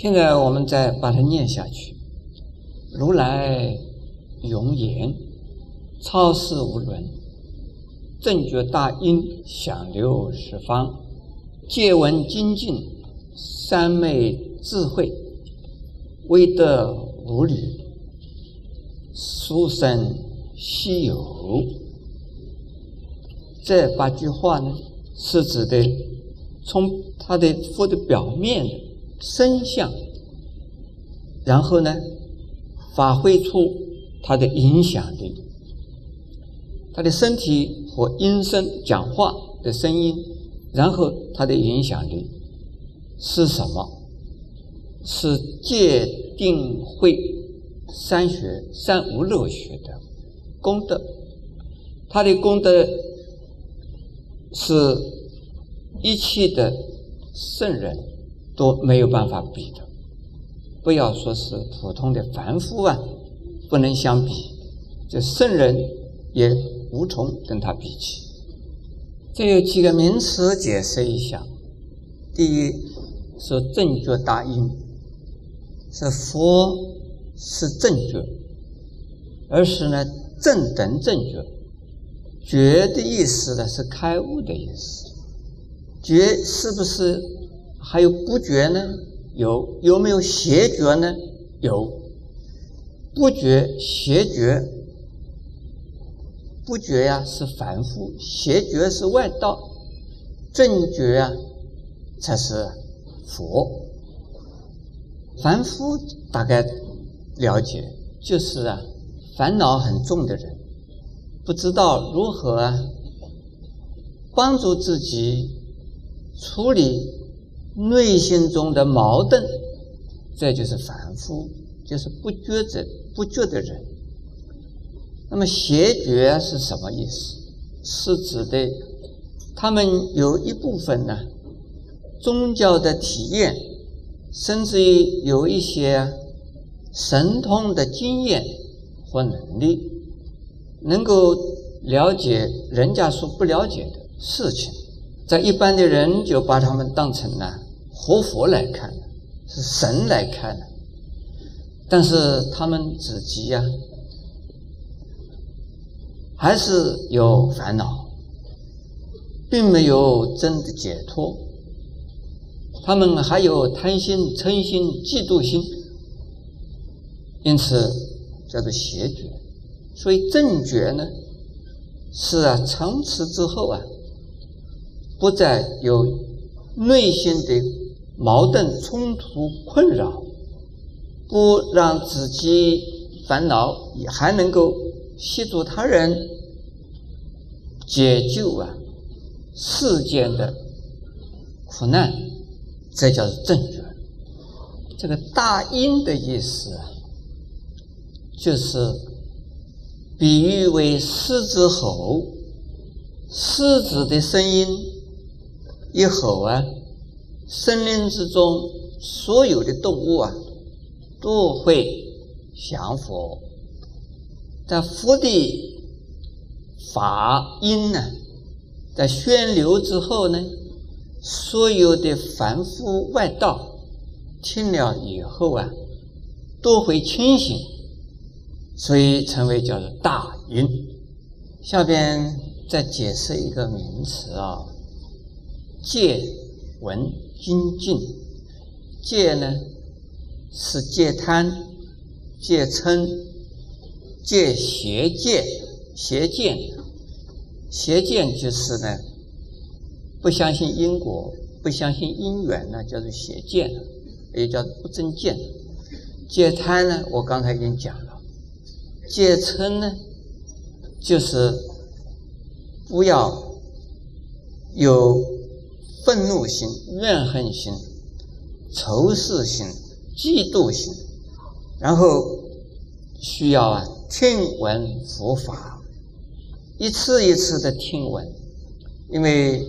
现在我们再把它念下去。如来容颜，超世无伦，正觉大音响流十方，借闻精进，三昧智慧，威德无虑，殊胜稀有。这八句话呢，是指的从他的佛的表面的身相，然后呢。发挥出他的影响力，他的身体和音声讲话的声音，然后他的影响力是什么？是戒定慧三学三无漏学的功德，他的功德是一切的圣人都没有办法比的。不要说是普通的凡夫啊，不能相比，这圣人也无从跟他比起。这有几个名词解释一下：第一是正觉大音，是佛是正觉，而是呢正等正觉。觉的意思呢是开悟的意思，觉是不是还有不觉呢？有有没有邪觉呢？有，不觉邪觉，不觉呀是凡夫，邪觉是外道，正觉啊才是佛。凡夫大概了解，就是啊烦恼很重的人，不知道如何啊帮助自己处理。内心中的矛盾，这就是凡夫，就是不觉者不觉的人。那么邪觉是什么意思？是指的他们有一部分呢，宗教的体验，甚至于有一些神通的经验或能力，能够了解人家所不了解的事情，在一般的人就把他们当成了。活佛来看的，是神来看的，但是他们自己呀，还是有烦恼，并没有真的解脱。他们还有贪心、嗔心、嫉妒心，因此叫做邪觉。所以正觉呢，是啊，从此之后啊，不再有内心的。矛盾冲突困扰，不让自己烦恼，也还能够协助他人解救啊世间的苦难，这叫正觉。这个大音的意思啊，就是比喻为狮子吼，狮子的声音一吼啊。森林之中，所有的动物啊，都会降佛。在佛的法音呢，在宣流之后呢，所有的凡夫外道听了以后啊，都会清醒，所以成为叫做大音。下边再解释一个名词啊，戒闻。精进戒呢，是戒贪、戒嗔、戒邪见、邪见。邪见就是呢，不相信因果、不相信因缘呢，叫做邪见，也叫不正见。戒贪呢，我刚才已经讲了。戒嗔呢，就是不要有。愤怒心、怨恨心、仇视心、嫉妒心，然后需要啊听闻佛法，一次一次的听闻，因为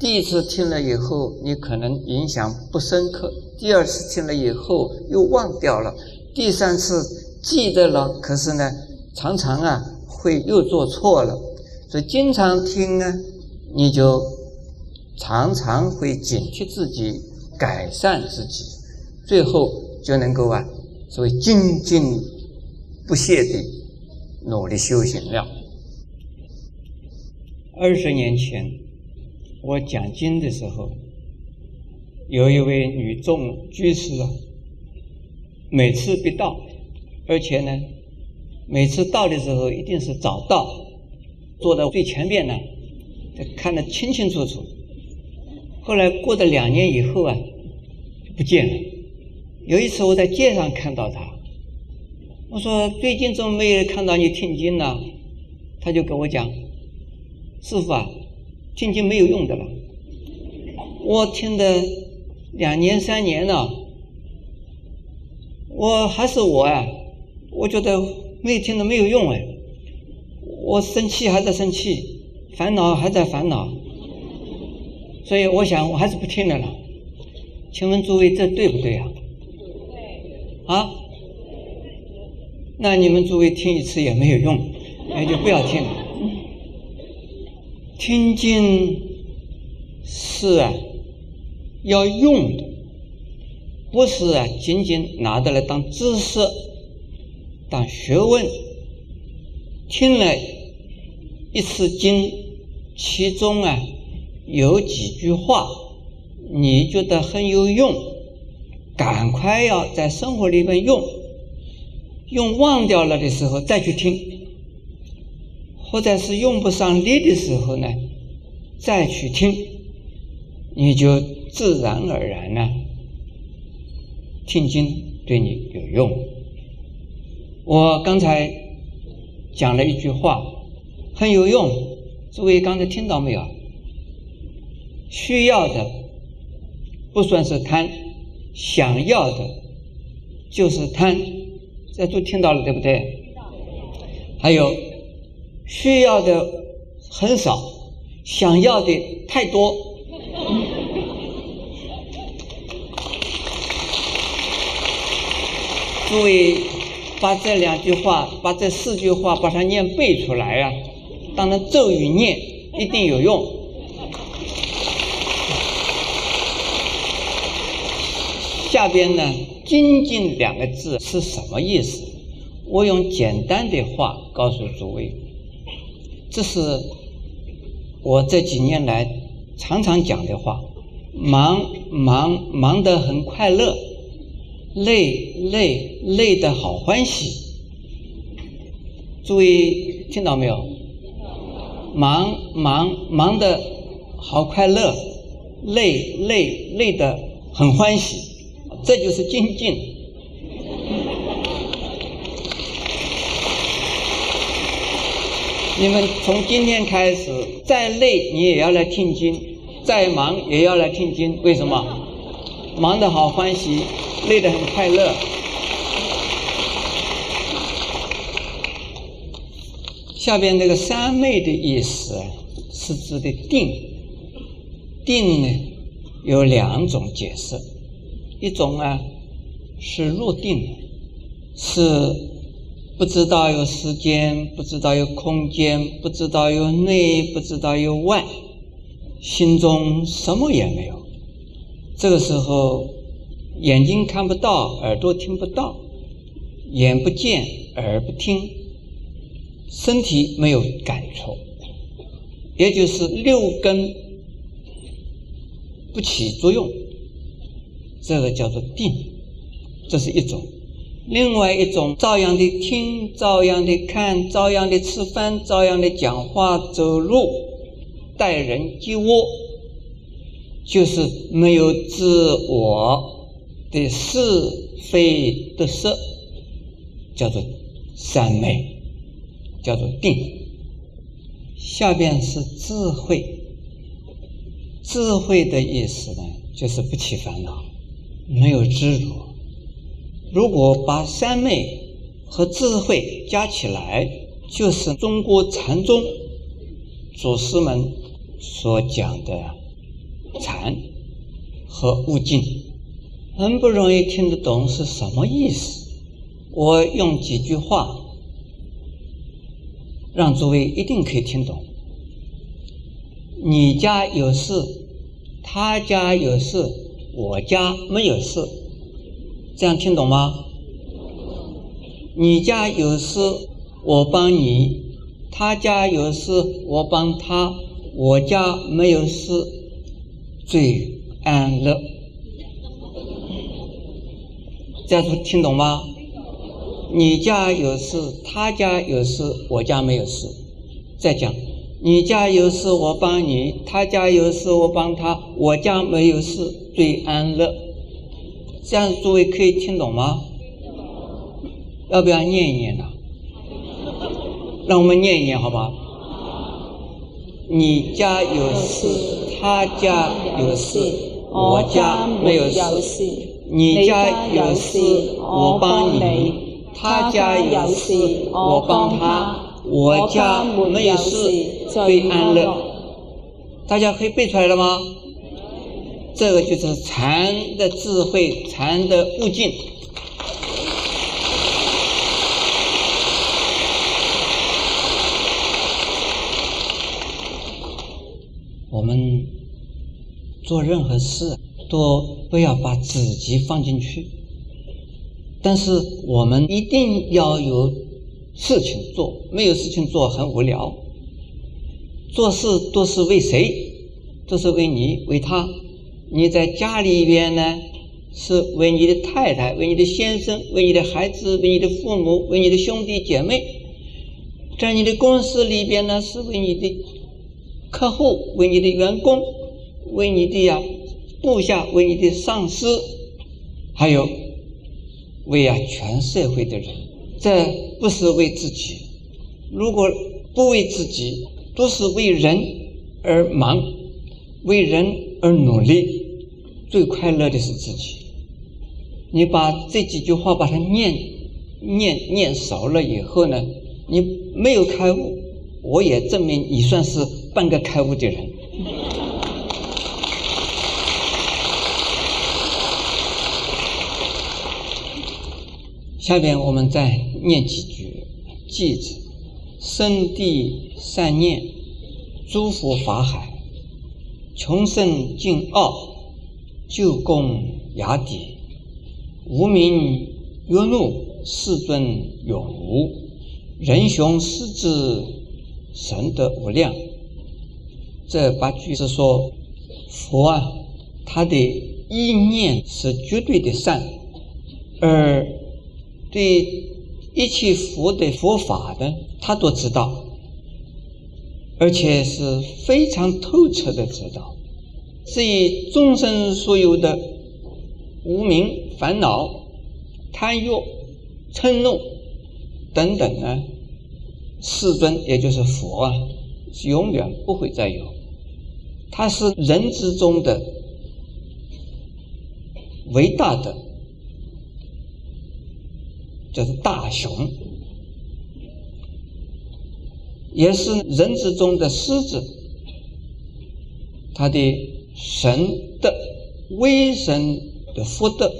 第一次听了以后，你可能影响不深刻；第二次听了以后又忘掉了；第三次记得了，可是呢，常常啊会又做错了。所以经常听呢，你就。常常会警惕自己，改善自己，最后就能够啊，所谓精进不懈的努力修行了。二十年前我讲经的时候，有一位女众居士啊，每次必到，而且呢，每次到的时候一定是早到，坐在最前面呢，看得清清楚楚。后来过了两年以后啊，不见了。有一次我在街上看到他，我说：“最近怎么没有看到你听经呢？”他就跟我讲：“师傅啊，听经没有用的了。我听的两年三年了，我还是我啊，我觉得没听的没有用哎，我生气还在生气，烦恼还在烦恼。”所以我想，我还是不听了了。请问诸位，这对不对啊？啊？那你们诸位听一次也没有用，那就不要听了。听经是啊，要用的，不是啊，仅仅拿得来当知识、当学问。听了一次经，其中啊。有几句话，你觉得很有用，赶快要在生活里面用，用忘掉了的时候再去听，或者是用不上力的时候呢，再去听，你就自然而然呢，听经对你有用。我刚才讲了一句话，很有用，诸位刚才听到没有？需要的不算是贪，想要的就是贪，这都听到了对不对？还有需要的很少，想要的太多。诸位把这两句话，把这四句话把它念背出来啊，当成咒语念，一定有用。下边呢，“精进”两个字是什么意思？我用简单的话告诉诸位，这是我这几年来常常讲的话。忙忙忙得很快乐，累累累得好欢喜。诸位听到没有？忙忙忙得好快乐，累累累得很欢喜。这就是精进。你们从今天开始，再累你也要来听经，再忙也要来听经。为什么？忙得好欢喜，累得很快乐。下边这个三昧的意思是指的定。定呢有两种解释。一种啊，是入定，是不知道有时间，不知道有空间，不知道有内，不知道有外，心中什么也没有。这个时候，眼睛看不到，耳朵听不到，眼不见，耳不听，身体没有感触，也就是六根不起作用。这个叫做定，这是一种；另外一种，照样的听，照样的看，照样的吃饭，照样的讲话、走路、待人接物，就是没有自我的是非得失，叫做三昧，叫做定。下边是智慧，智慧的意思呢，就是不起烦恼。没有知足。如果把三昧和智慧加起来，就是中国禅宗祖师们所讲的禅和悟净。很不容易听得懂是什么意思。我用几句话让诸位一定可以听懂。你家有事，他家有事。我家没有事，这样听懂吗？你家有事，我帮你；他家有事，我帮他；我家没有事，最安乐。这样听懂吗？你家有事，他家有事，我家没有事。再讲，你家有事我帮你，他家有事我帮他，我家没有事，最安乐。这样诸位可以听懂吗？要不要念一念呢？让我们念一念，好吧？你家有事，他家有事，我家没有事。你家有事，我帮你；他家有事，我帮他。我家没有事，最安乐。大家可以背出来了吗？这个就是禅的智慧，禅的悟境。我们做任何事都不要把自己放进去，但是我们一定要有事情做，没有事情做很无聊。做事都是为谁？都是为你，为他。你在家里边呢，是为你的太太、为你的先生、为你的孩子、为你的父母、为你的兄弟姐妹；在你的公司里边呢，是为你的客户、为你的员工、为你的呀部下、为你的上司，还有为啊全社会的人。这不是为自己，如果不为自己，都是为人而忙，为人而努力。最快乐的是自己。你把这几句话把它念念念熟了以后呢，你没有开悟，我也证明你算是半个开悟的人。下边我们再念几句偈子：生地善念，诸佛法海，穷生尽奥。救供雅底，无名曰怒，世尊永无；人雄狮子，神德无量。这八句是说，佛啊，他的意念是绝对的善，而对一切佛的佛法的，他都知道，而且是非常透彻的知道。是以众生所有的无名烦恼、贪欲、嗔怒等等呢，世尊也就是佛啊，是永远不会再有。他是人之中的伟大的，就是大雄，也是人之中的狮子，他的。神的威神的福德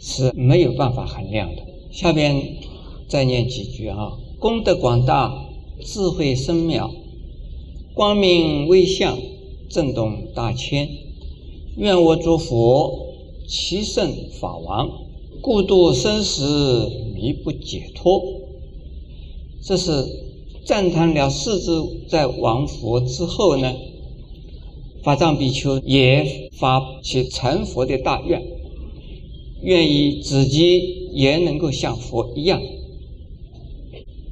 是没有办法衡量的。下边再念几句啊：功德广大，智慧深妙，光明微相，震动大千。愿我诸佛，其圣法王，故度生死，迷不解脱。这是赞叹了四字在王佛之后呢。法藏比丘也发起成佛的大愿，愿意自己也能够像佛一样，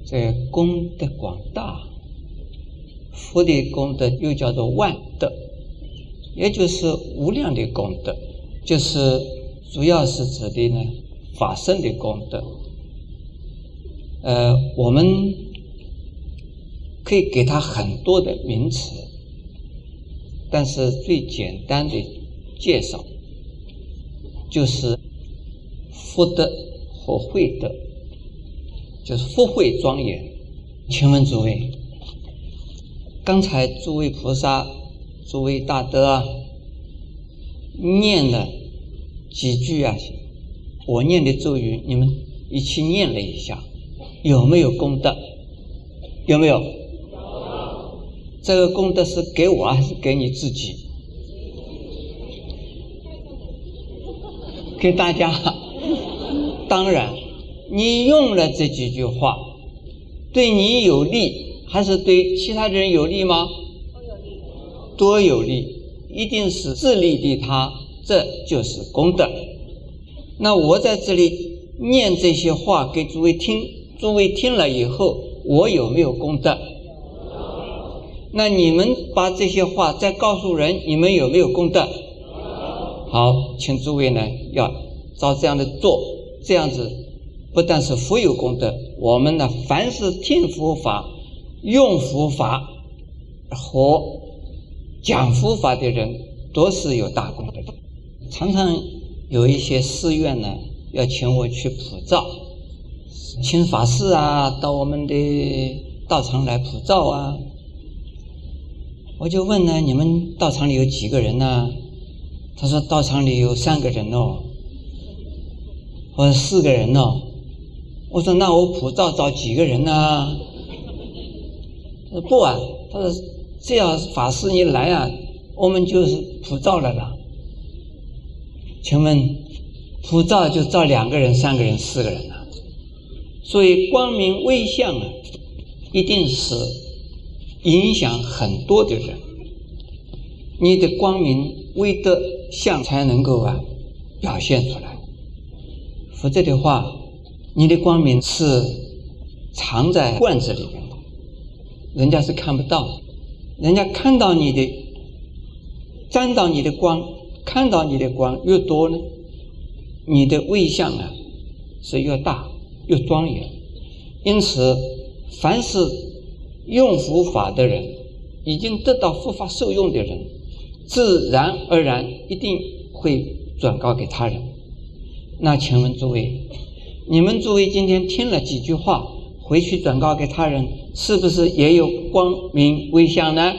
这功德广大。佛的功德又叫做万德，也就是无量的功德，就是主要是指的呢法身的功德。呃，我们可以给他很多的名词。但是最简单的介绍，就是福德和慧德，就是福慧庄严。请问诸位，刚才诸位菩萨、诸位大德啊，念了几句啊？我念的咒语，你们一起念了一下，有没有功德？有没有？这个功德是给我还是给你自己？给大家，当然，你用了这几句话，对你有利还是对其他人有利吗？都有利。多有利，一定是自利利他，这就是功德。那我在这里念这些话给诸位听，诸位听了以后，我有没有功德？那你们把这些话再告诉人，你们有没有功德？好，请诸位呢要照这样的做，这样子不但是福有功德，我们呢凡是听佛法、用佛法和讲佛法的人，都是有大功德的。常常有一些寺院呢要请我去普照，请法师啊到我们的道场来普照啊。我就问呢，你们道场里有几个人呢？他说道场里有三个人哦，我说四个人哦。我说那我普照找几个人呢？他说不啊，他说这样法师一来啊，我们就是普照了啦。请问普照就照两个人、三个人、四个人了。所以光明微相啊，一定是。影响很多的人，你的光明威德相才能够啊表现出来，否则的话，你的光明是藏在罐子里面的，人家是看不到，人家看到你的，沾到你的光，看到你的光越多呢，你的威相啊是越大越庄严，因此凡是。用佛法的人，已经得到佛法受用的人，自然而然一定会转告给他人。那请问诸位，你们诸位今天听了几句话，回去转告给他人，是不是也有光明微相呢？